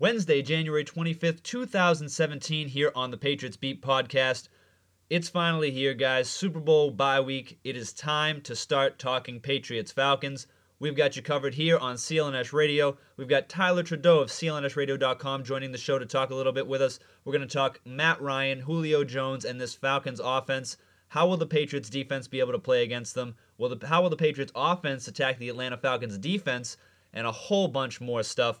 Wednesday, January 25th, 2017, here on the Patriots Beat podcast. It's finally here, guys. Super Bowl bye week. It is time to start talking Patriots Falcons. We've got you covered here on CLNS Radio. We've got Tyler Trudeau of CLNSradio.com joining the show to talk a little bit with us. We're going to talk Matt Ryan, Julio Jones, and this Falcons offense. How will the Patriots defense be able to play against them? Will the, how will the Patriots offense attack the Atlanta Falcons defense? And a whole bunch more stuff.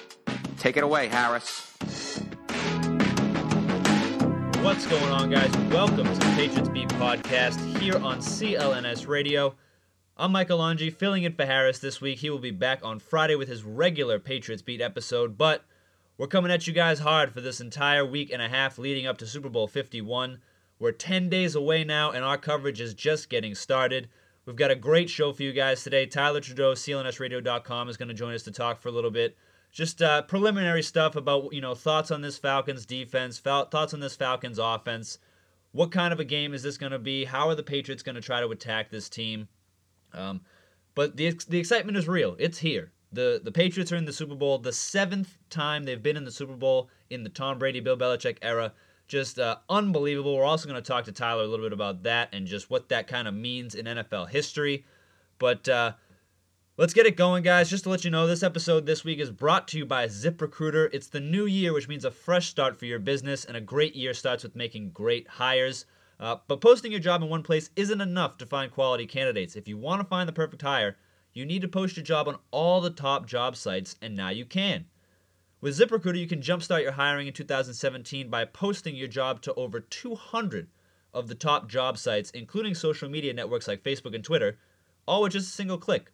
Take it away, Harris. What's going on, guys? Welcome to the Patriots Beat podcast here on CLNS Radio. I'm Michael Longi, filling in for Harris this week. He will be back on Friday with his regular Patriots Beat episode, but we're coming at you guys hard for this entire week and a half leading up to Super Bowl 51. We're 10 days away now, and our coverage is just getting started. We've got a great show for you guys today. Tyler Trudeau, CLNSradio.com, is going to join us to talk for a little bit just uh, preliminary stuff about you know thoughts on this Falcons defense, fal- thoughts on this Falcons offense. What kind of a game is this going to be? How are the Patriots going to try to attack this team? Um, but the the excitement is real. It's here. the The Patriots are in the Super Bowl, the seventh time they've been in the Super Bowl in the Tom Brady, Bill Belichick era. Just uh, unbelievable. We're also going to talk to Tyler a little bit about that and just what that kind of means in NFL history. But uh, Let's get it going, guys. Just to let you know, this episode this week is brought to you by ZipRecruiter. It's the new year, which means a fresh start for your business, and a great year starts with making great hires. Uh, but posting your job in one place isn't enough to find quality candidates. If you want to find the perfect hire, you need to post your job on all the top job sites, and now you can. With ZipRecruiter, you can jumpstart your hiring in 2017 by posting your job to over 200 of the top job sites, including social media networks like Facebook and Twitter, all with just a single click.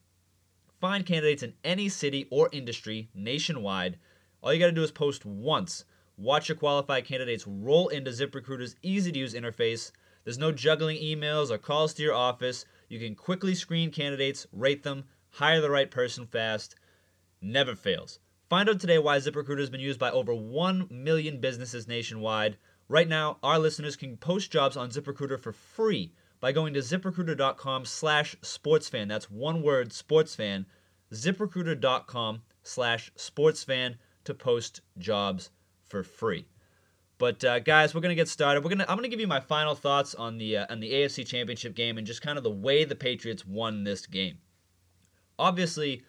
Find candidates in any city or industry nationwide. All you got to do is post once. Watch your qualified candidates roll into ZipRecruiter's easy to use interface. There's no juggling emails or calls to your office. You can quickly screen candidates, rate them, hire the right person fast. Never fails. Find out today why ZipRecruiter has been used by over 1 million businesses nationwide. Right now, our listeners can post jobs on ZipRecruiter for free by going to ziprecruiter.com slash sportsfan. That's one word, sportsfan. ziprecruiter.com slash sportsfan to post jobs for free. But uh, guys, we're gonna get started. We're gonna I'm gonna give you my final thoughts on the uh, on the AFC Championship game and just kind of the way the Patriots won this game. Obviously,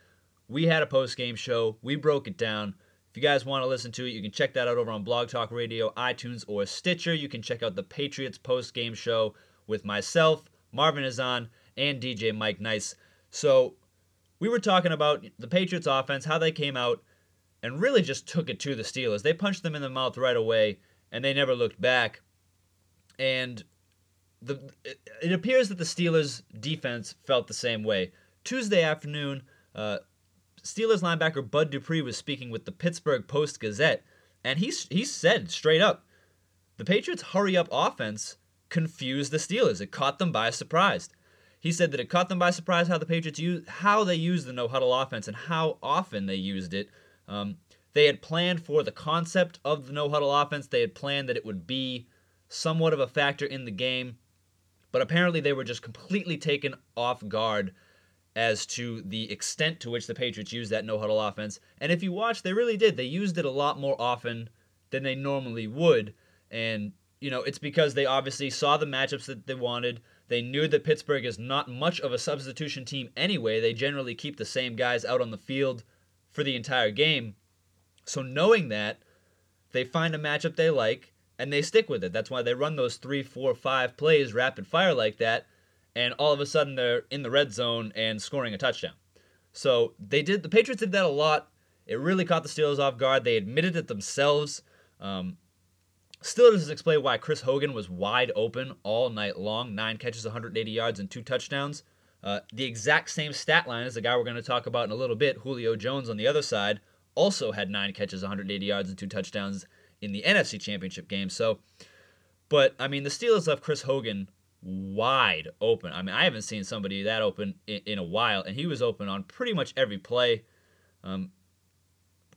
we had a post game show. We broke it down. If you guys want to listen to it, you can check that out over on Blog Talk Radio, iTunes, or Stitcher. You can check out the Patriots post game show with myself, Marvin Azan, and DJ Mike Nice. So we were talking about the Patriots offense, how they came out and really just took it to the Steelers. They punched them in the mouth right away and they never looked back. And the it appears that the Steelers defense felt the same way. Tuesday afternoon, uh, Steelers linebacker Bud Dupree was speaking with the Pittsburgh Post Gazette, and he he said straight up, the Patriots' hurry up offense confused the Steelers. It caught them by surprise. He said that it caught them by surprise how the Patriots use how they used the no huddle offense and how often they used it. Um, they had planned for the concept of the no huddle offense. They had planned that it would be somewhat of a factor in the game, but apparently they were just completely taken off guard as to the extent to which the Patriots used that no huddle offense. And if you watch, they really did. They used it a lot more often than they normally would. And you know, it's because they obviously saw the matchups that they wanted. They knew that Pittsburgh is not much of a substitution team anyway. They generally keep the same guys out on the field for the entire game. So knowing that, they find a matchup they like and they stick with it. That's why they run those three, four, five plays rapid fire like that, and all of a sudden they're in the red zone and scoring a touchdown. So they did. The Patriots did that a lot. It really caught the Steelers off guard. They admitted it themselves. Um, still doesn't explain why Chris Hogan was wide open all night long. Nine catches, 180 yards, and two touchdowns. Uh, the exact same stat line as the guy we're going to talk about in a little bit, Julio Jones on the other side, also had nine catches, 180 yards, and two touchdowns in the NFC Championship game. So, but I mean, the Steelers left Chris Hogan wide open. I mean, I haven't seen somebody that open in, in a while, and he was open on pretty much every play. Um,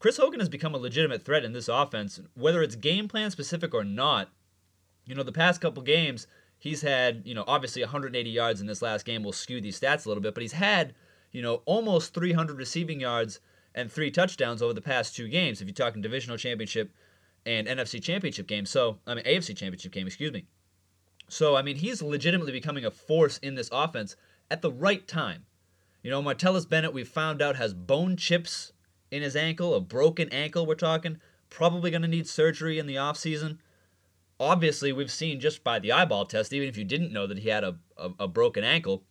Chris Hogan has become a legitimate threat in this offense, whether it's game plan specific or not. You know, the past couple games, he's had, you know, obviously 180 yards in this last game will skew these stats a little bit, but he's had, you know, almost 300 receiving yards and three touchdowns over the past two games. If you're talking divisional championship and NFC championship game, so I mean AFC championship game, excuse me. So I mean he's legitimately becoming a force in this offense at the right time. You know, Martellus Bennett we found out has bone chips in his ankle, a broken ankle we're talking, probably going to need surgery in the offseason. Obviously, we've seen just by the eyeball test, even if you didn't know that he had a, a, a broken ankle,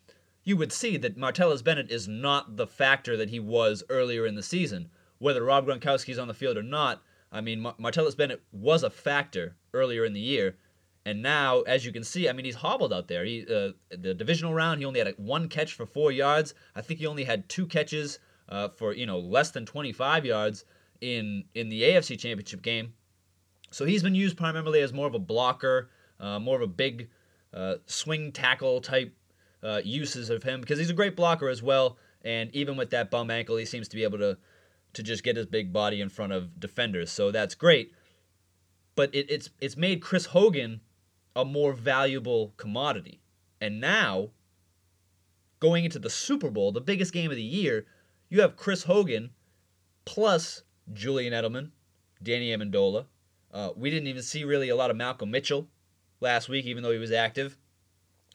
you would see that Martellus Bennett is not the factor that he was earlier in the season. Whether Rob Gronkowski's on the field or not, I mean, Martellus Bennett was a factor earlier in the year, and now, as you can see, I mean, he's hobbled out there. He uh, the divisional round, he only had one catch for four yards. I think he only had two catches uh, for you know less than 25 yards in in the AFC Championship game. So he's been used primarily as more of a blocker, uh, more of a big uh, swing tackle type uh, uses of him because he's a great blocker as well. And even with that bum ankle, he seems to be able to to just get his big body in front of defenders. So that's great. But it, it's it's made Chris Hogan a more valuable commodity. And now, going into the Super Bowl, the biggest game of the year, you have Chris Hogan plus Julian Edelman, Danny Amendola. Uh, we didn't even see really a lot of Malcolm Mitchell last week, even though he was active.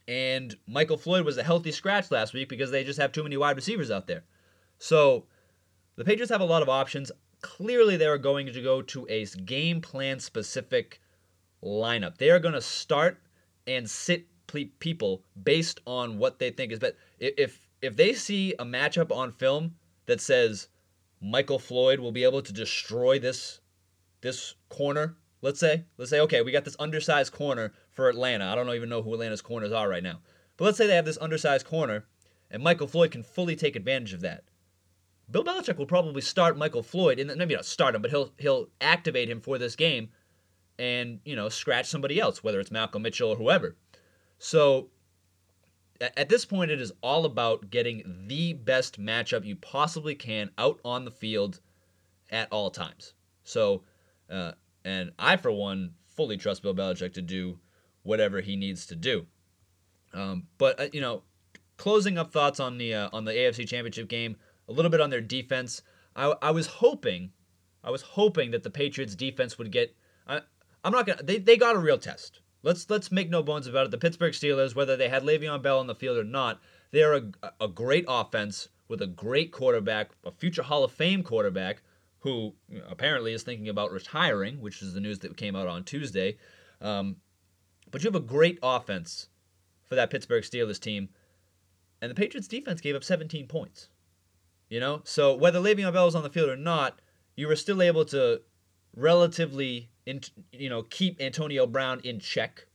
And Michael Floyd was a healthy scratch last week because they just have too many wide receivers out there. So the Patriots have a lot of options. Clearly, they are going to go to a game plan specific lineup. They are going to start and sit people based on what they think is best. If if they see a matchup on film that says Michael Floyd will be able to destroy this this corner, let's say, let's say okay, we got this undersized corner for Atlanta. I don't even know who Atlanta's corners are right now. But let's say they have this undersized corner and Michael Floyd can fully take advantage of that. Bill Belichick will probably start Michael Floyd, and maybe not start him, but he'll he'll activate him for this game, and you know scratch somebody else, whether it's Malcolm Mitchell or whoever. So at this point, it is all about getting the best matchup you possibly can out on the field at all times. So, uh, and I for one fully trust Bill Belichick to do whatever he needs to do. Um, but uh, you know, closing up thoughts on the uh, on the AFC Championship game, a little bit on their defense. I, I was hoping, I was hoping that the Patriots defense would get. I, I'm not gonna. They, they got a real test. Let's let's make no bones about it. The Pittsburgh Steelers, whether they had Le'Veon Bell on the field or not, they are a, a great offense with a great quarterback, a future Hall of Fame quarterback who apparently is thinking about retiring, which is the news that came out on Tuesday. Um, but you have a great offense for that Pittsburgh Steelers team, and the Patriots defense gave up 17 points. You know, so whether Le'Veon Bell was on the field or not, you were still able to relatively, in, you know, keep Antonio Brown in check,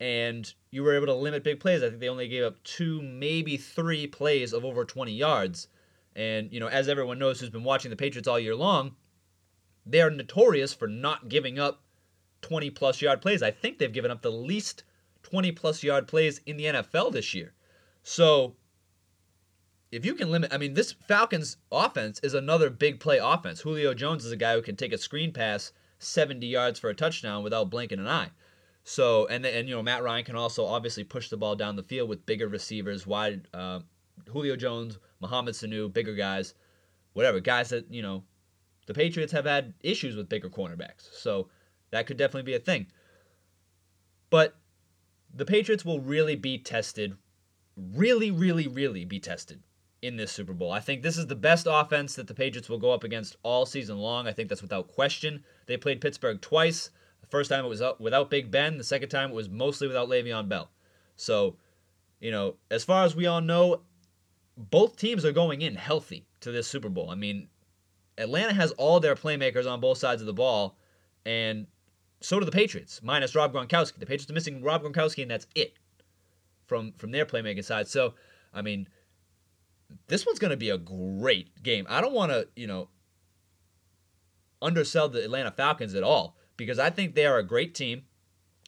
and you were able to limit big plays. I think they only gave up two, maybe three plays of over 20 yards. And you know, as everyone knows who's been watching the Patriots all year long, they are notorious for not giving up 20 plus yard plays. I think they've given up the least 20 plus yard plays in the NFL this year. So if you can limit, I mean, this Falcons offense is another big play offense. Julio Jones is a guy who can take a screen pass 70 yards for a touchdown without blinking an eye. So, and and you know, Matt Ryan can also obviously push the ball down the field with bigger receivers, wide. Uh, Julio Jones, Mohamed Sanu, bigger guys, whatever guys that you know, the Patriots have had issues with bigger cornerbacks. So that could definitely be a thing. But the Patriots will really be tested, really, really, really be tested in this Super Bowl. I think this is the best offense that the Patriots will go up against all season long. I think that's without question. They played Pittsburgh twice. The first time it was without Big Ben. The second time it was mostly without Le'Veon Bell. So, you know, as far as we all know, both teams are going in healthy to this Super Bowl. I mean, Atlanta has all their playmakers on both sides of the ball, and so do the Patriots, minus Rob Gronkowski. The Patriots are missing Rob Gronkowski, and that's it from from their playmaking side. So, I mean, this one's going to be a great game. I don't want to, you know, undersell the Atlanta Falcons at all because I think they are a great team.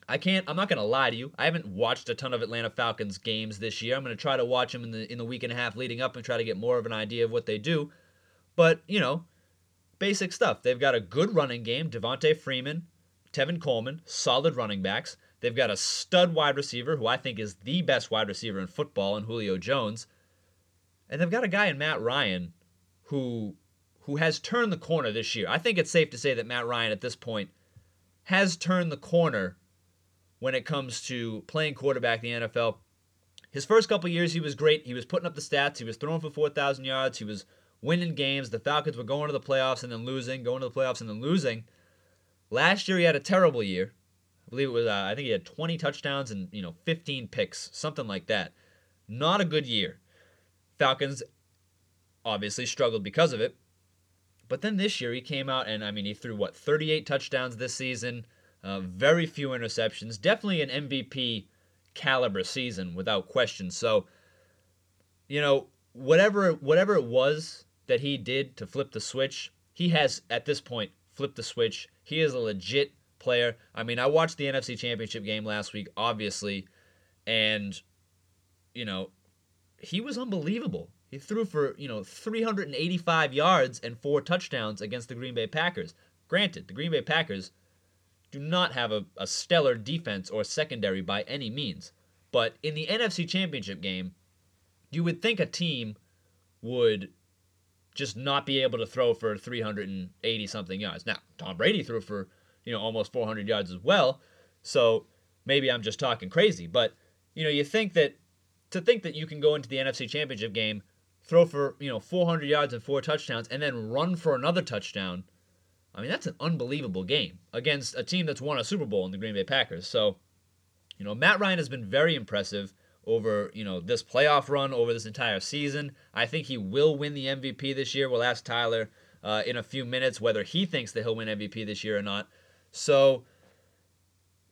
I can't. I'm not going to lie to you. I haven't watched a ton of Atlanta Falcons games this year. I'm going to try to watch them in the in the week and a half leading up and try to get more of an idea of what they do. But you know, basic stuff. They've got a good running game. Devonta Freeman, Tevin Coleman, solid running backs. They've got a stud wide receiver who I think is the best wide receiver in football, in Julio Jones. And they've got a guy in Matt Ryan who who has turned the corner this year. I think it's safe to say that Matt Ryan at this point has turned the corner when it comes to playing quarterback in the NFL. His first couple years he was great. He was putting up the stats. He was throwing for 4,000 yards. He was winning games. The Falcons were going to the playoffs and then losing, going to the playoffs and then losing. Last year he had a terrible year. I believe it was uh, I think he had 20 touchdowns and you know 15 picks, something like that. Not a good year. Falcons obviously struggled because of it. But then this year he came out and I mean he threw what 38 touchdowns this season, uh, very few interceptions, definitely an MVP caliber season without question. So, you know, whatever whatever it was that he did to flip the switch, he has at this point flipped the switch. He is a legit player. I mean, I watched the NFC Championship game last week, obviously, and you know, he was unbelievable. He threw for, you know, 385 yards and four touchdowns against the Green Bay Packers. Granted, the Green Bay Packers do not have a, a stellar defense or secondary by any means. But in the NFC Championship game, you would think a team would just not be able to throw for 380 something yards. Now, Tom Brady threw for, you know, almost 400 yards as well. So maybe I'm just talking crazy, but you know, you think that to think that you can go into the NFC Championship game, throw for, you know, 400 yards and four touchdowns and then run for another touchdown. I mean, that's an unbelievable game against a team that's won a Super Bowl in the Green Bay Packers. So, you know, Matt Ryan has been very impressive over you know this playoff run over this entire season. I think he will win the MVP this year. We'll ask Tyler uh, in a few minutes whether he thinks that he'll win MVP this year or not. So,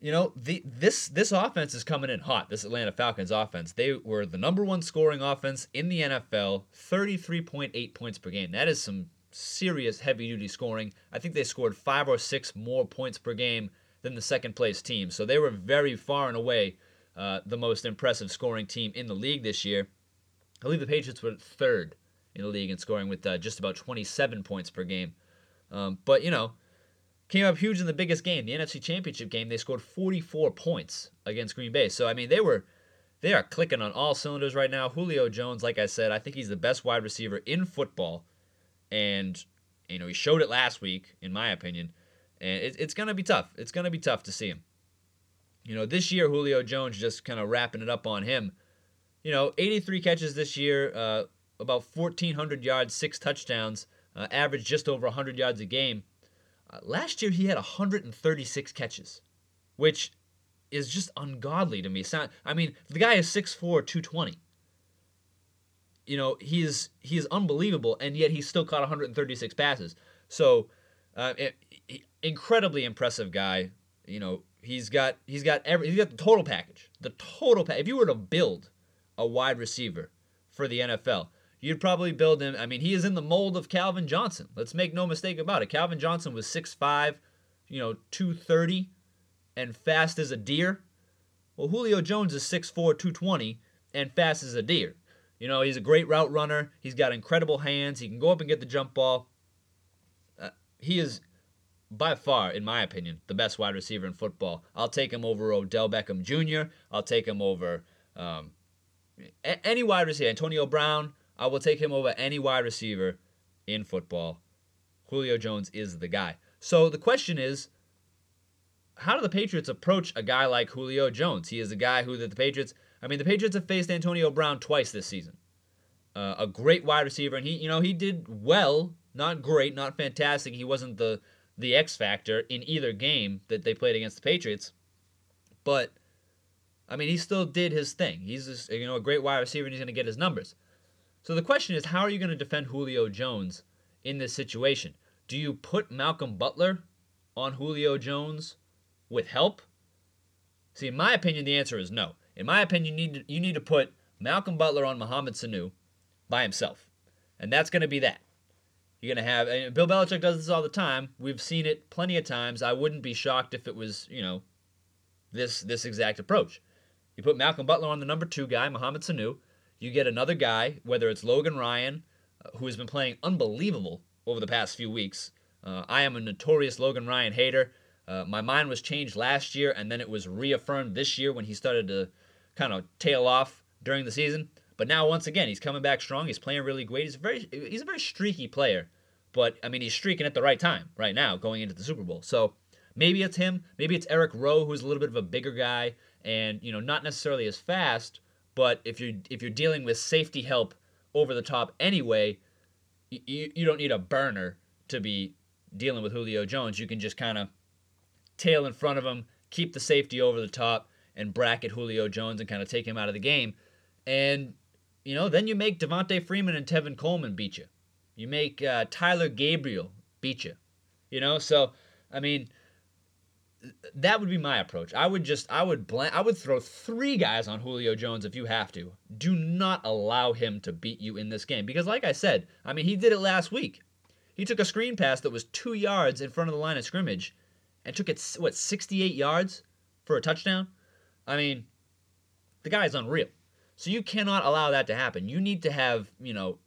you know, the this this offense is coming in hot. This Atlanta Falcons offense. They were the number one scoring offense in the NFL, 33.8 points per game. That is some serious heavy duty scoring. I think they scored five or six more points per game than the second place team. So they were very far and away uh, the most impressive scoring team in the league this year. I believe the Patriots were third in the league in scoring with uh, just about 27 points per game. Um, but, you know, came up huge in the biggest game, the NFC Championship game. They scored 44 points against Green Bay. So, I mean, they were. They are clicking on all cylinders right now. Julio Jones, like I said, I think he's the best wide receiver in football. And, you know, he showed it last week, in my opinion. And it, it's going to be tough. It's going to be tough to see him. You know, this year, Julio Jones just kind of wrapping it up on him. You know, 83 catches this year, uh, about 1,400 yards, six touchdowns, uh, average just over 100 yards a game. Uh, last year, he had 136 catches, which is just ungodly to me. Not, I mean, the guy is 6'4", 220. You know, he is he is unbelievable, and yet he still caught 136 passes. So, uh, it, incredibly impressive guy. You know, He's got he's got every he's got the total package. The total pack. If you were to build a wide receiver for the NFL, you'd probably build him. I mean, he is in the mold of Calvin Johnson. Let's make no mistake about it. Calvin Johnson was 6'5", you know, 230 and fast as a deer. Well, Julio Jones is 6'4", 220 and fast as a deer. You know, he's a great route runner. He's got incredible hands. He can go up and get the jump ball. Uh, he is by far, in my opinion, the best wide receiver in football. I'll take him over Odell Beckham Jr. I'll take him over um, any wide receiver. Antonio Brown. I will take him over any wide receiver in football. Julio Jones is the guy. So the question is, how do the Patriots approach a guy like Julio Jones? He is a guy who the Patriots. I mean, the Patriots have faced Antonio Brown twice this season. Uh, a great wide receiver, and he, you know, he did well, not great, not fantastic. He wasn't the the X factor in either game that they played against the Patriots. But I mean, he still did his thing. He's just, you know a great wide receiver, and he's going to get his numbers. So the question is, how are you going to defend Julio Jones in this situation? Do you put Malcolm Butler on Julio Jones with help? See, in my opinion, the answer is no. In my opinion, you need to, you need to put Malcolm Butler on Mohamed Sanu by himself, and that's going to be that. You're going to have and Bill Belichick does this all the time. We've seen it plenty of times. I wouldn't be shocked if it was you know this this exact approach. You put Malcolm Butler on the number two guy, Mohamed Sanu. You get another guy, whether it's Logan Ryan, uh, who has been playing unbelievable over the past few weeks. Uh, I am a notorious Logan Ryan hater. Uh, my mind was changed last year, and then it was reaffirmed this year when he started to kind of tail off during the season. But now, once again, he's coming back strong. He's playing really great. He's a very he's a very streaky player. But I mean, he's streaking at the right time right now, going into the Super Bowl. So maybe it's him. Maybe it's Eric Rowe, who's a little bit of a bigger guy and you know not necessarily as fast. But if you're if you're dealing with safety help over the top anyway, you, you don't need a burner to be dealing with Julio Jones. You can just kind of tail in front of him, keep the safety over the top, and bracket Julio Jones and kind of take him out of the game. And you know, then you make Devonta Freeman and Tevin Coleman beat you. You make uh, Taylor Gabriel beat you. You know, so I mean, that would be my approach. I would just I would blank I would throw three guys on Julio Jones if you have to. Do not allow him to beat you in this game because like I said, I mean he did it last week. He took a screen pass that was 2 yards in front of the line of scrimmage and took it what 68 yards for a touchdown. I mean, the guy is unreal. So you cannot allow that to happen. You need to have, you know,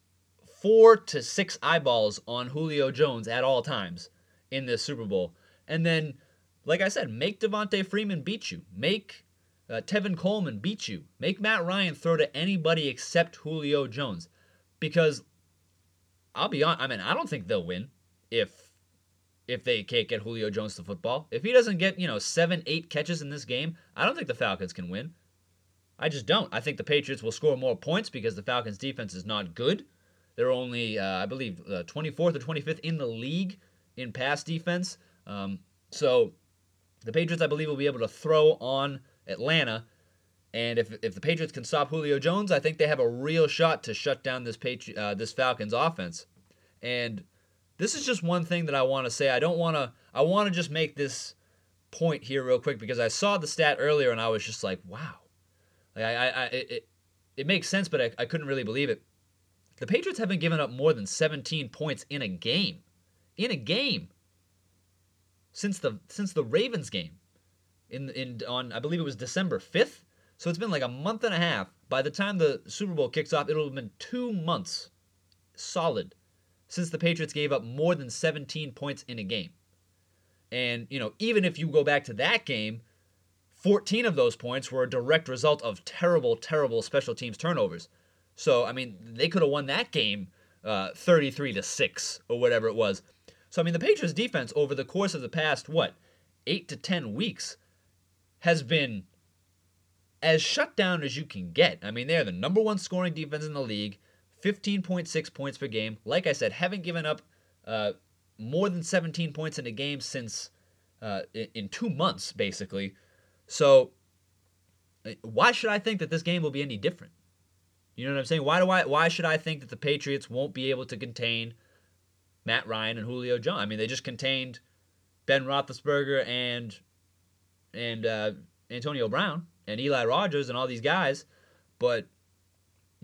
4 to 6 eyeballs on Julio Jones at all times in this Super Bowl. And then like I said, make Devonta Freeman beat you. Make uh, Tevin Coleman beat you. Make Matt Ryan throw to anybody except Julio Jones. Because I'll be on. I mean, I don't think they'll win if if they can't get Julio Jones to football. If he doesn't get, you know, seven, eight catches in this game, I don't think the Falcons can win. I just don't. I think the Patriots will score more points because the Falcons' defense is not good. They're only, uh, I believe, uh, 24th or 25th in the league in pass defense. Um, so the Patriots, I believe, will be able to throw on Atlanta. And if, if the Patriots can stop Julio Jones, I think they have a real shot to shut down this Patri- uh, this Falcons offense. And this is just one thing that I want to say. I don't want to. I want to just make this point here real quick because I saw the stat earlier and I was just like, wow. Like I, I, I it, it makes sense, but I, I couldn't really believe it. The Patriots haven't given up more than 17 points in a game. In a game since the since the Ravens game in in on I believe it was December 5th. So it's been like a month and a half. By the time the Super Bowl kicks off, it'll have been 2 months solid since the Patriots gave up more than 17 points in a game. And, you know, even if you go back to that game, 14 of those points were a direct result of terrible, terrible special teams turnovers. So, I mean, they could have won that game uh, 33 to 6 or whatever it was. So, I mean, the Patriots defense over the course of the past, what, eight to 10 weeks has been as shut down as you can get. I mean, they're the number one scoring defense in the league, 15.6 points per game. Like I said, haven't given up uh, more than 17 points in a game since uh, in, in two months, basically. So, uh, why should I think that this game will be any different? You know what I'm saying? Why do I? Why should I think that the Patriots won't be able to contain Matt Ryan and Julio Jones. I mean, they just contained Ben Roethlisberger and and uh, Antonio Brown and Eli Rogers and all these guys, but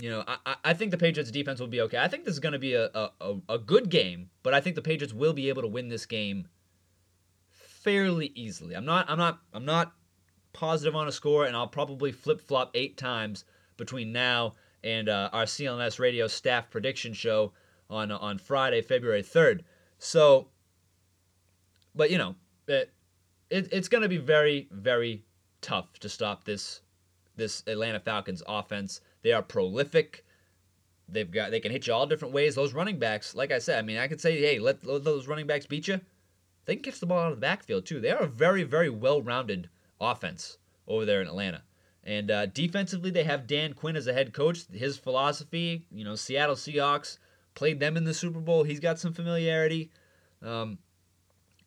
you know, I, I think the Patriots defense will be okay. I think this is going to be a, a, a good game, but I think the Patriots will be able to win this game fairly easily. I'm not I'm not I'm not positive on a score, and I'll probably flip flop eight times between now and uh, our CLNS radio staff prediction show on on Friday, February 3rd. So, but you know, it, it it's going to be very very tough to stop this this Atlanta Falcons offense. They are prolific. They've got they can hit you all different ways. Those running backs, like I said, I mean, I could say, hey, let, let those running backs beat you. They can catch the ball out of the backfield too. They are a very very well rounded offense over there in Atlanta. And uh, defensively, they have Dan Quinn as a head coach. His philosophy, you know, Seattle Seahawks played them in the Super Bowl. He's got some familiarity. Um,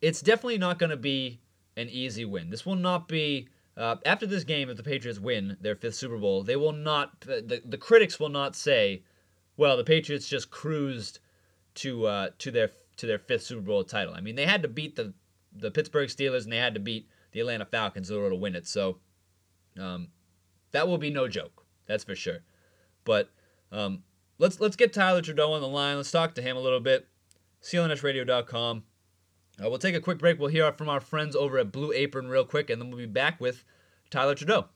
it's definitely not going to be an easy win. This will not be uh, after this game. If the Patriots win their fifth Super Bowl, they will not. The, the critics will not say, "Well, the Patriots just cruised to uh, to their to their fifth Super Bowl title." I mean, they had to beat the the Pittsburgh Steelers and they had to beat the Atlanta Falcons in order to win it. So um, that will be no joke. That's for sure. But um, let's let's get Tyler Trudeau on the line. Let's talk to him a little bit. CLNSradio.com. Uh, we'll take a quick break. We'll hear from our friends over at Blue Apron real quick, and then we'll be back with Tyler Trudeau.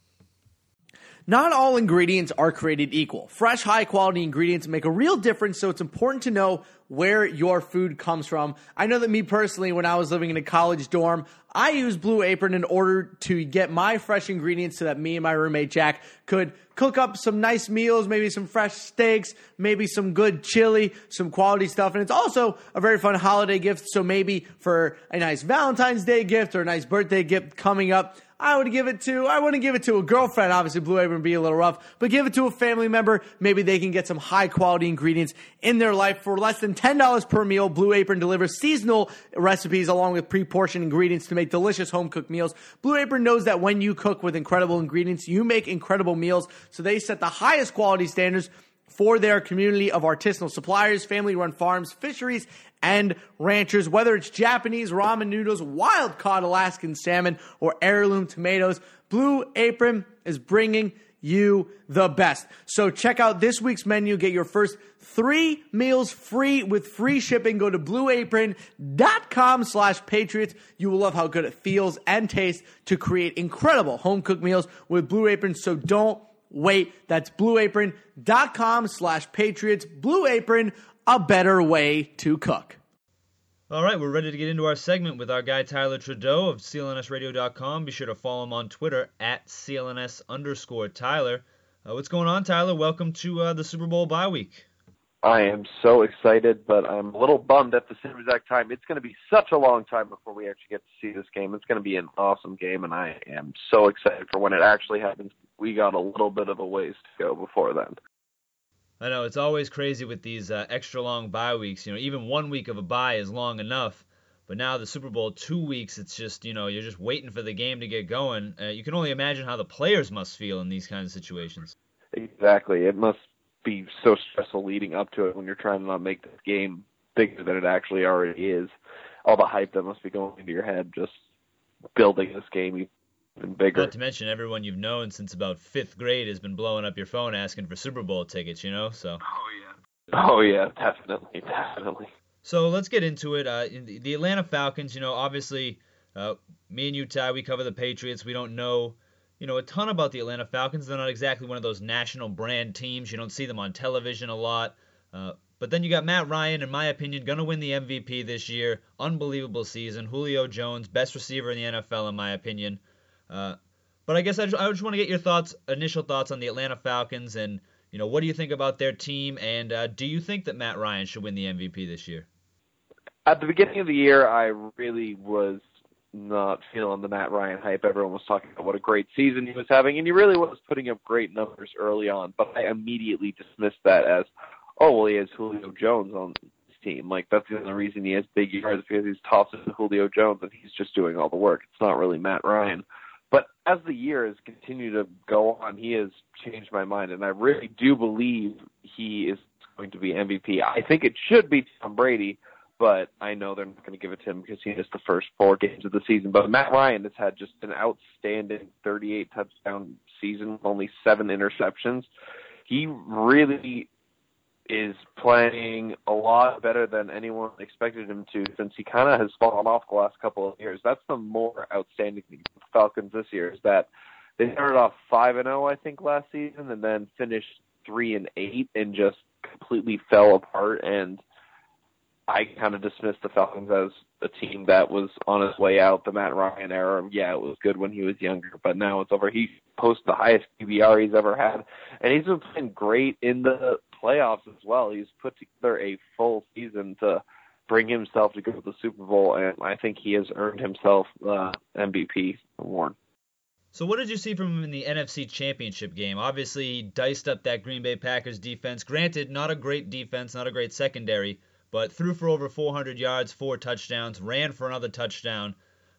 Not all ingredients are created equal. Fresh, high quality ingredients make a real difference, so it's important to know where your food comes from. I know that me personally, when I was living in a college dorm, I used Blue Apron in order to get my fresh ingredients so that me and my roommate Jack could cook up some nice meals, maybe some fresh steaks, maybe some good chili, some quality stuff. And it's also a very fun holiday gift. So maybe for a nice Valentine's Day gift or a nice birthday gift coming up, I would give it to, I wouldn't give it to a girlfriend. Obviously, Blue Apron would be a little rough, but give it to a family member. Maybe they can get some high quality ingredients in their life for less than $10 per meal. Blue Apron delivers seasonal recipes along with pre-portioned ingredients to make delicious home cooked meals. Blue Apron knows that when you cook with incredible ingredients, you make incredible meals. So they set the highest quality standards for their community of artisanal suppliers, family run farms, fisheries, and ranchers. Whether it's Japanese ramen noodles, wild caught Alaskan salmon, or heirloom tomatoes, Blue Apron is bringing you the best. So check out this week's menu. Get your first three meals free with free shipping. Go to blueapron.com slash patriots. You will love how good it feels and tastes to create incredible home cooked meals with Blue Apron. So don't wait. That's blueapron.com slash patriots. Blue Apron, a better way to cook. All right, we're ready to get into our segment with our guy Tyler Trudeau of CLNSradio.com. Be sure to follow him on Twitter at CLNS underscore Tyler. Uh, what's going on, Tyler? Welcome to uh, the Super Bowl bye week. I am so excited, but I'm a little bummed at the same exact time. It's going to be such a long time before we actually get to see this game. It's going to be an awesome game, and I am so excited for when it actually happens. We got a little bit of a ways to go before then. I know it's always crazy with these uh, extra long bye weeks. You know, even one week of a bye is long enough. But now the Super Bowl two weeks, it's just you know you're just waiting for the game to get going. Uh, you can only imagine how the players must feel in these kinds of situations. Exactly, it must be so stressful leading up to it when you're trying to not make this game bigger than it actually already is. All the hype that must be going into your head just building this game even bigger. Not to mention everyone you've known since about fifth grade has been blowing up your phone asking for Super Bowl tickets, you know. So. Oh yeah. Oh yeah, definitely, definitely. So let's get into it. Uh, the, the Atlanta Falcons, you know, obviously, uh, me and you, Ty, we cover the Patriots. We don't know, you know, a ton about the Atlanta Falcons. They're not exactly one of those national brand teams. You don't see them on television a lot. Uh, but then you got Matt Ryan, in my opinion, going to win the MVP this year. Unbelievable season. Julio Jones, best receiver in the NFL, in my opinion. Uh, but I guess I just, I just want to get your thoughts, initial thoughts on the Atlanta Falcons, and you know what do you think about their team, and uh, do you think that Matt Ryan should win the MVP this year? At the beginning of the year, I really was not feeling the Matt Ryan hype. Everyone was talking about what a great season he was having, and he really was putting up great numbers early on. But I immediately dismissed that as, oh well, he has Julio Jones on his team. Like that's the only reason he has big yards because he's tossing to Julio Jones and he's just doing all the work. It's not really Matt Ryan. But as the year has continued to go on, he has changed my mind, and I really do believe he is going to be MVP. I think it should be Tom Brady, but I know they're not going to give it to him because he missed the first four games of the season. But Matt Ryan has had just an outstanding 38 touchdown season, with only seven interceptions. He really is playing a lot better than anyone expected him to since he kind of has fallen off the last couple of years. That's the more outstanding thing with the Falcons this year is that they started off 5 and 0 I think last season and then finished 3 and 8 and just completely fell apart and I kind of dismissed the Falcons as a team that was on its way out. The Matt Ryan era, yeah, it was good when he was younger, but now it's over. He posted the highest QBR he's ever had, and he's been playing great in the playoffs as well. He's put together a full season to bring himself to go to the Super Bowl, and I think he has earned himself uh, MVP award. So what did you see from him in the NFC Championship game? Obviously, he diced up that Green Bay Packers defense. Granted, not a great defense, not a great secondary, but threw for over 400 yards, four touchdowns, ran for another touchdown.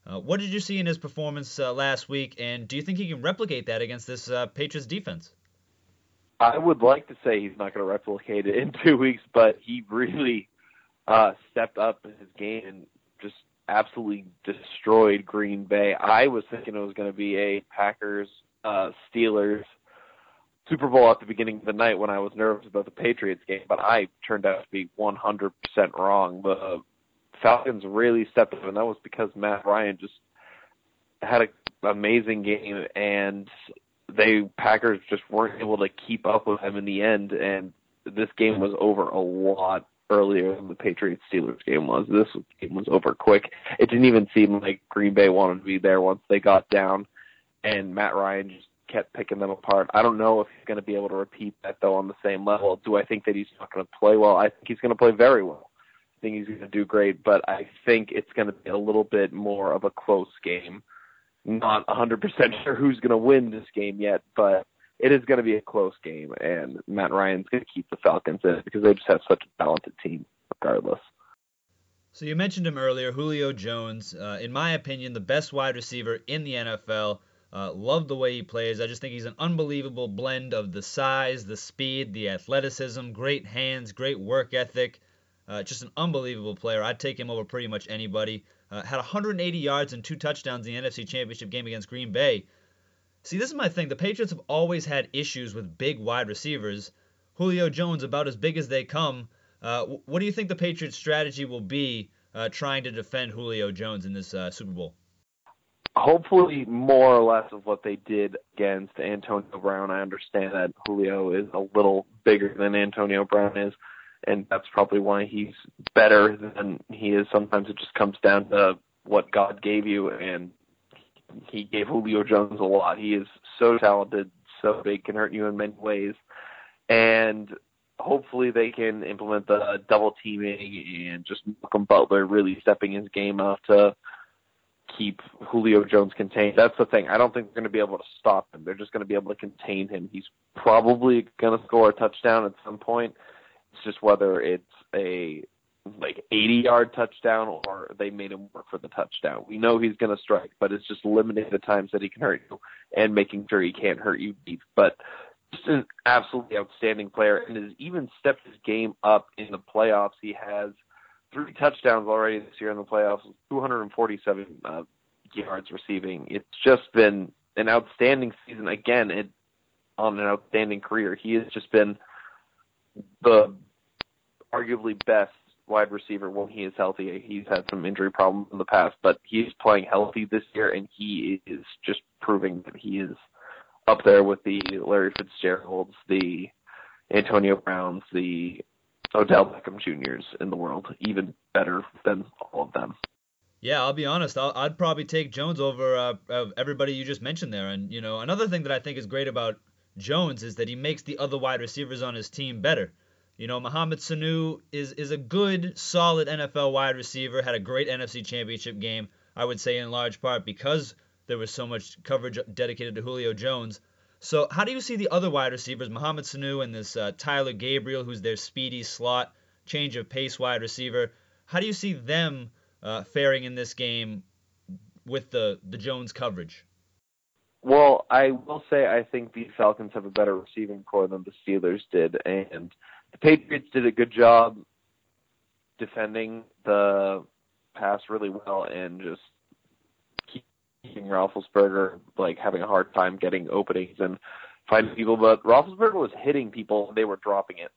Uh, what did you see in his performance uh, last week, and do you think he can replicate that against this uh, Patriots defense? I would like to say he's not going to replicate it in two weeks, but he really uh, stepped up his game and just absolutely destroyed Green Bay. I was thinking it was going to be a Packers uh, Steelers Super Bowl at the beginning of the night when I was nervous about the Patriots game, but I turned out to be 100% wrong. The Falcons really stepped up, and that was because Matt Ryan just had an amazing game, and they Packers just weren't able to keep up with him in the end, and this game was over a lot earlier than the Patriots Steelers game was. This game was over quick. It didn't even seem like Green Bay wanted to be there once they got down, and Matt Ryan just kept picking them apart. I don't know if he's going to be able to repeat that though on the same level. Do I think that he's not going to play well? I think he's going to play very well. I think he's going to do great, but I think it's going to be a little bit more of a close game. Not 100% sure who's going to win this game yet, but it is going to be a close game, and Matt Ryan's going to keep the Falcons in it because they just have such a talented team, regardless. So you mentioned him earlier, Julio Jones. Uh, in my opinion, the best wide receiver in the NFL. Uh, love the way he plays. I just think he's an unbelievable blend of the size, the speed, the athleticism, great hands, great work ethic. Uh, just an unbelievable player. I'd take him over pretty much anybody. Uh, had 180 yards and two touchdowns in the NFC Championship game against Green Bay. See, this is my thing. The Patriots have always had issues with big wide receivers. Julio Jones, about as big as they come. Uh, what do you think the Patriots' strategy will be uh, trying to defend Julio Jones in this uh, Super Bowl? Hopefully more or less of what they did against Antonio Brown. I understand that Julio is a little bigger than Antonio Brown is, and that's probably why he's better than he is. Sometimes it just comes down to what God gave you, and he gave Julio Jones a lot. He is so talented, so big, can hurt you in many ways, and hopefully they can implement the double teaming and just Malcolm Butler really stepping his game up to keep Julio Jones contained. That's the thing. I don't think they're going to be able to stop him. They're just going to be able to contain him. He's probably going to score a touchdown at some point. It's just whether it's a like 80 yard touchdown or they made him work for the touchdown. We know he's going to strike, but it's just limiting the times that he can hurt you and making sure he can't hurt you deep. But just an absolutely outstanding player and has even stepped his game up in the playoffs. He has – three touchdowns already this year in the playoffs, 247 uh, yards receiving. It's just been an outstanding season again. It, on an outstanding career, he has just been the arguably best wide receiver when he is healthy. He's had some injury problems in the past, but he's playing healthy this year, and he is just proving that he is up there with the Larry Fitzgeralds, the Antonio Browns, the Odell Beckham Jr.'s in the world, even better than all of them. Yeah, I'll be honest. i would probably take Jones over uh, everybody you just mentioned there. And you know, another thing that I think is great about Jones is that he makes the other wide receivers on his team better. You know, Mohamed Sanu is is a good, solid NFL wide receiver. Had a great NFC Championship game. I would say in large part because there was so much coverage dedicated to Julio Jones. So, how do you see the other wide receivers, Mohamed Sanu and this uh, Taylor Gabriel, who's their speedy slot, change of pace wide receiver? How do you see them uh, faring in this game with the the Jones coverage? Well, I will say I think the Falcons have a better receiving corps than the Steelers did, and the Patriots did a good job defending the pass really well and just keeping Roethlisberger like having a hard time getting openings and finding people. But Roethlisberger was hitting people; they were dropping it.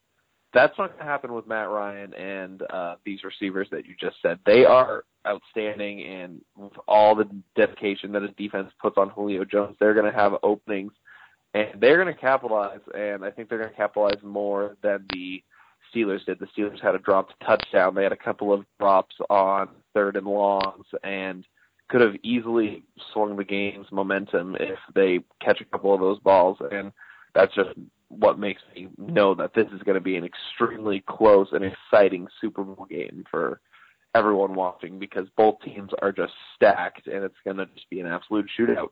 That's not going to happen with Matt Ryan and uh, these receivers that you just said. They are outstanding, and with all the dedication that his defense puts on Julio Jones, they're going to have openings, and they're going to capitalize. And I think they're going to capitalize more than the Steelers did. The Steelers had a dropped touchdown. They had a couple of drops on third and longs, and could have easily swung the game's momentum if they catch a couple of those balls, and that's just what makes me know that this is going to be an extremely close and exciting Super Bowl game for everyone watching because both teams are just stacked, and it's going to just be an absolute shootout.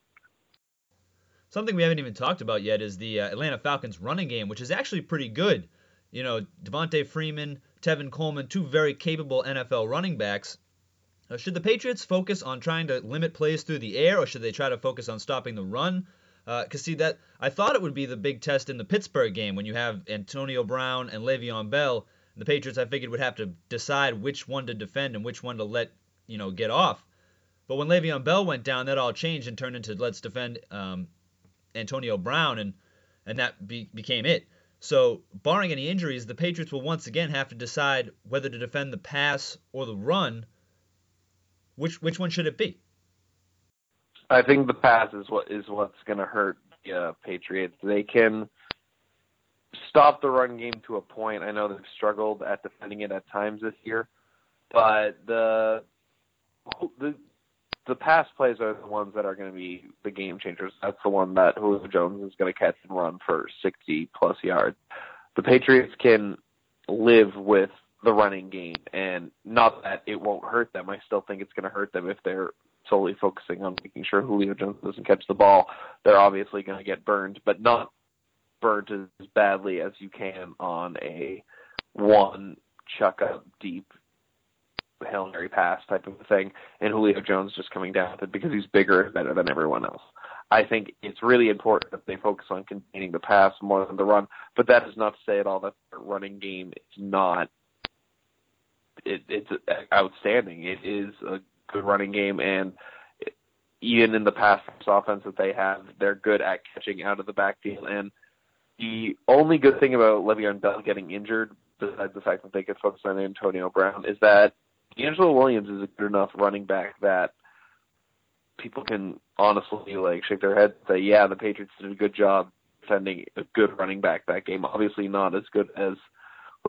Something we haven't even talked about yet is the uh, Atlanta Falcons running game, which is actually pretty good. You know, Devonta Freeman, Tevin Coleman, two very capable NFL running backs. Should the Patriots focus on trying to limit plays through the air, or should they try to focus on stopping the run? Because uh, see that I thought it would be the big test in the Pittsburgh game when you have Antonio Brown and Le'Veon Bell. The Patriots I figured would have to decide which one to defend and which one to let you know get off. But when Le'Veon Bell went down, that all changed and turned into let's defend um, Antonio Brown, and and that be, became it. So, barring any injuries, the Patriots will once again have to decide whether to defend the pass or the run. Which which one should it be? I think the pass is what is what's going to hurt the uh, Patriots. They can stop the run game to a point. I know they've struggled at defending it at times this year, but the the the pass plays are the ones that are going to be the game changers. That's the one that Julio Jones is going to catch and run for 60 plus yards. The Patriots can live with the running game, and not that it won't hurt them. I still think it's going to hurt them if they're solely focusing on making sure Julio Jones doesn't catch the ball. They're obviously going to get burned, but not burned as badly as you can on a one chuck up deep Hail Mary pass type of thing, and Julio Jones just coming down with it because he's bigger and better than everyone else. I think it's really important that they focus on containing the pass more than the run, but that is not to say at all that the running game is not. It, it's outstanding. It is a good running game, and even in the pass offense that they have, they're good at catching out of the backfield. And the only good thing about Le'Veon Bell getting injured, besides the fact that they could focus on Antonio Brown, is that DeAngelo Williams is a good enough running back that people can honestly like shake their head and say, yeah, the Patriots did a good job defending a good running back that game. Obviously not as good as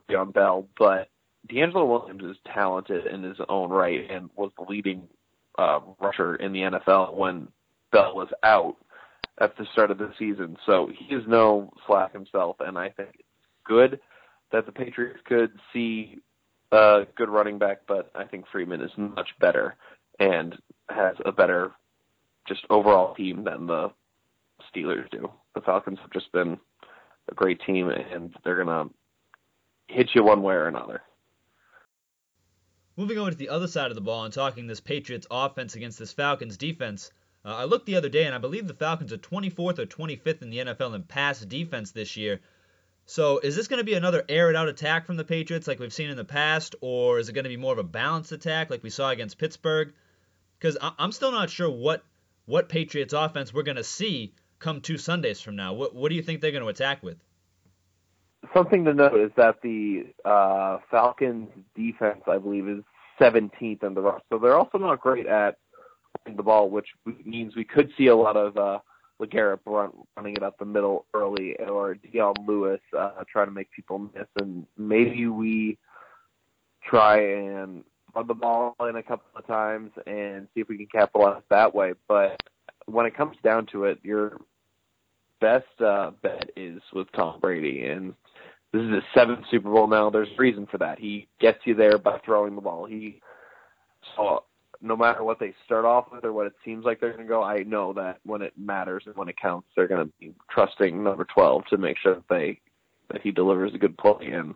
Le'Veon Bell, but DeAngelo Williams is talented in his own right and was the leading uh, rusher in the NFL when Bell was out at the start of the season. So he is no slack himself, and I think it's good that the Patriots could see a good running back, but I think Freeman is much better and has a better just overall team than the Steelers do. The Falcons have just been a great team, and they're gonna hit you one way or another. Moving over to the other side of the ball and talking this Patriots offense against this Falcons defense. Uh, I looked the other day, and I believe the Falcons are 24th or 25th in the NFL in pass defense this year. So is this going to be another air it out attack from the Patriots like we've seen in the past, or is it going to be more of a balanced attack like we saw against Pittsburgh? Because I'm still not sure what what Patriots offense we're going to see come two Sundays from now. What what do you think they're going to attack with? Something to note is that the uh, Falcons defense, I believe, is 17th in the roster. So they're also not great at the ball, which means we could see a lot of uh, LeGarrette Blount running it up the middle early, or Dion Lewis uh, trying to make people miss, and maybe we try and run the ball in a couple of times and see if we can capitalize that way. But when it comes down to it, your best uh, bet is with Tom Brady, and this is his seventh Super Bowl now. There's a reason for that. He gets you there by throwing the ball. He so no matter what they start off with or what it seems like they're going to go, I know that when it matters and when it counts, they're going to be trusting number 12 to make sure that they that he delivers a good play. And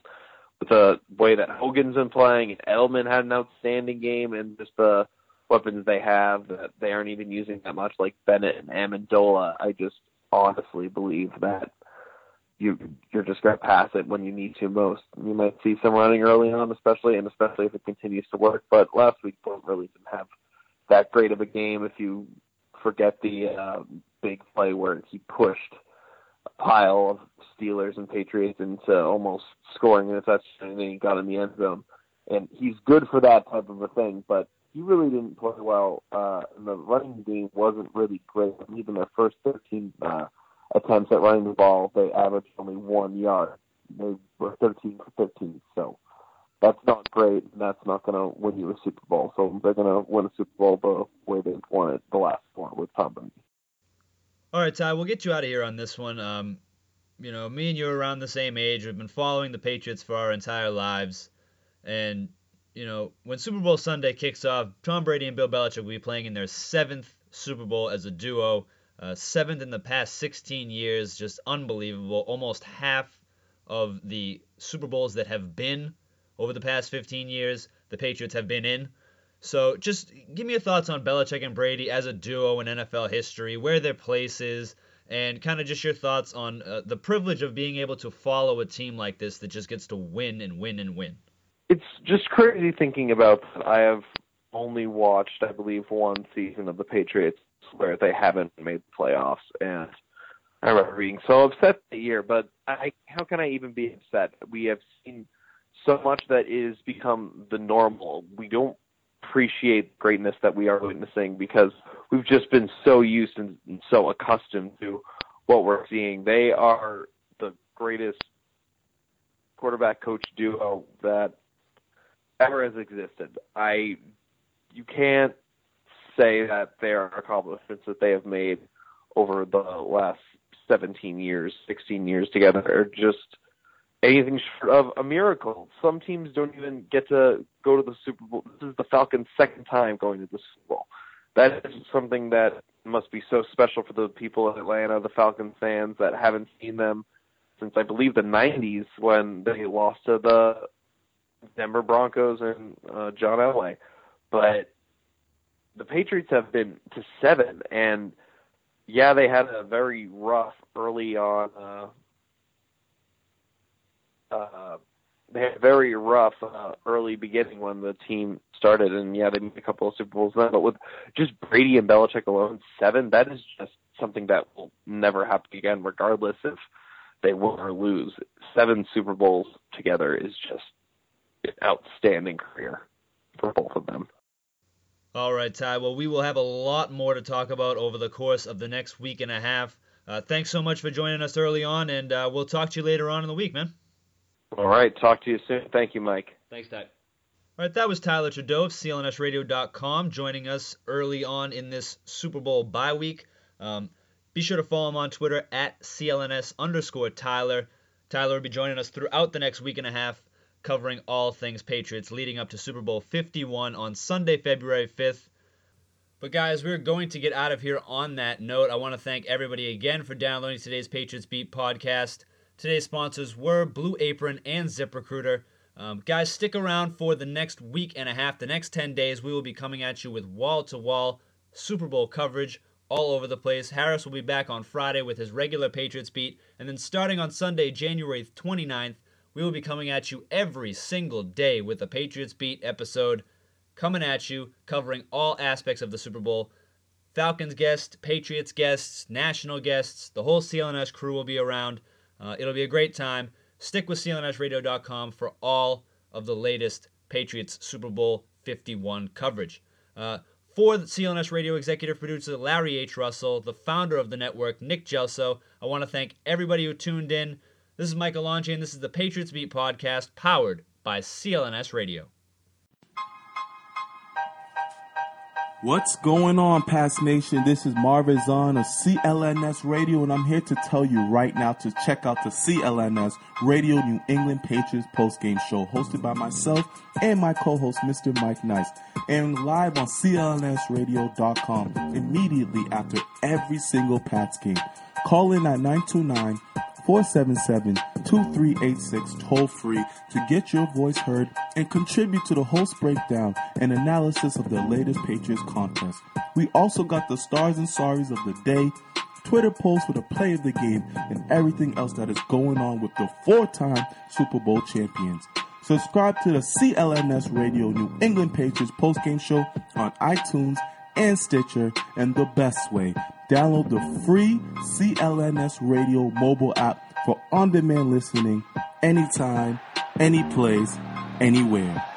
with the way that Hogan's been playing, and Edelman had an outstanding game, and just the weapons they have that they aren't even using that much, like Bennett and Amendola, I just honestly believe that you you're just going to pass it when you need to most. You might see some running early on, especially and especially if it continues to work. But last week, Blount really didn't have that great of a game. If you forget the uh, big play where he pushed a pile of Steelers and Patriots into almost scoring a touchdown, and then he got in the end zone. And he's good for that type of a thing, but he really didn't play well. Uh, and the running game wasn't really great. Even their first 13 uh, attempts at running the ball, they averaged only one yard. They were 13 for 15, so that's not great. And that's not going to win you a Super Bowl. So they're going to win a Super Bowl the way they've won it the last one with Tom Brady. All right, Ty, we'll get you out of here on this one. Um, you know, me and you are around the same age. We've been following the Patriots for our entire lives. And, you know, when Super Bowl Sunday kicks off, Tom Brady and Bill Belichick will be playing in their seventh Super Bowl as a duo. Uh, seventh in the past 16 years, just unbelievable. Almost half of the Super Bowls that have been over the past 15 years the Patriots have been in. So just give me your thoughts on Belichick and Brady as a duo in NFL history, where their place is, and kind of just your thoughts on uh, the privilege of being able to follow a team like this that just gets to win and win and win. It's just crazy thinking about. I have only watched, I believe, one season of the Patriots where they haven't made the playoffs, and I remember being so upset that year. But I, how can I even be upset? We have seen so much that is become the normal. We don't appreciate greatness that we are witnessing because we've just been so used and, and so accustomed to what we're seeing. They are the greatest quarterback coach duo that ever has existed. I you can't say that there are accomplishments that they have made over the last 17 years, 16 years together are just anything short of a miracle. Some teams don't even get to go to the Super Bowl. This is the Falcons' second time going to the Super Bowl. That is something that must be so special for the people in Atlanta, the Falcons fans that haven't seen them since I believe the 90s when they lost to the Denver Broncos and uh, John Elway. But the Patriots have been to seven, and yeah, they had a very rough early on uh, uh, they had a very rough uh, early beginning when the team started, and yeah, they made a couple of Super Bowls then. But with just Brady and Belichick alone, seven, that is just something that will never happen again, regardless if they win or lose. Seven Super Bowls together is just an outstanding career for both of them. All right, Ty. Well, we will have a lot more to talk about over the course of the next week and a half. Uh, thanks so much for joining us early on, and uh, we'll talk to you later on in the week, man. All right. Talk to you soon. Thank you, Mike. Thanks, Ty. All right, that was Tyler Trudeau of CLNSradio.com joining us early on in this Super Bowl bye week. Um, be sure to follow him on Twitter at CLNS underscore Tyler. Tyler will be joining us throughout the next week and a half, covering all things Patriots leading up to Super Bowl 51 on Sunday, February 5th. But guys, we're going to get out of here on that note. I want to thank everybody again for downloading today's Patriots Beat podcast. Today's sponsors were Blue Apron and ZipRecruiter. Um, guys, stick around for the next week and a half. The next 10 days, we will be coming at you with wall to wall Super Bowl coverage all over the place. Harris will be back on Friday with his regular Patriots beat. And then starting on Sunday, January 29th, we will be coming at you every single day with a Patriots beat episode coming at you, covering all aspects of the Super Bowl. Falcons guests, Patriots guests, national guests, the whole CLNS crew will be around. Uh, it'll be a great time. Stick with CLNSradio.com for all of the latest Patriots Super Bowl 51 coverage. Uh, for the CLNS Radio executive producer Larry H. Russell, the founder of the network Nick Gelso, I want to thank everybody who tuned in. This is Michael Longi, and this is the Patriots Beat podcast powered by CLNS Radio. What's going on, Pats Nation? This is Marvin Zahn of CLNS Radio, and I'm here to tell you right now to check out the CLNS Radio New England Patriots postgame show hosted by myself and my co-host, Mr. Mike Nice, and live on CLNSradio.com immediately after every single Pats game. Call in at 929 477 2386 toll free to get your voice heard and contribute to the host breakdown and analysis of the latest Patriots contest. We also got the stars and sorries of the day, Twitter posts for the play of the game, and everything else that is going on with the four time Super Bowl champions. Subscribe to the CLNS Radio New England Patriots postgame show on iTunes and Stitcher, and the best way, download the free CLNS Radio mobile app for on demand listening anytime, any place, anywhere.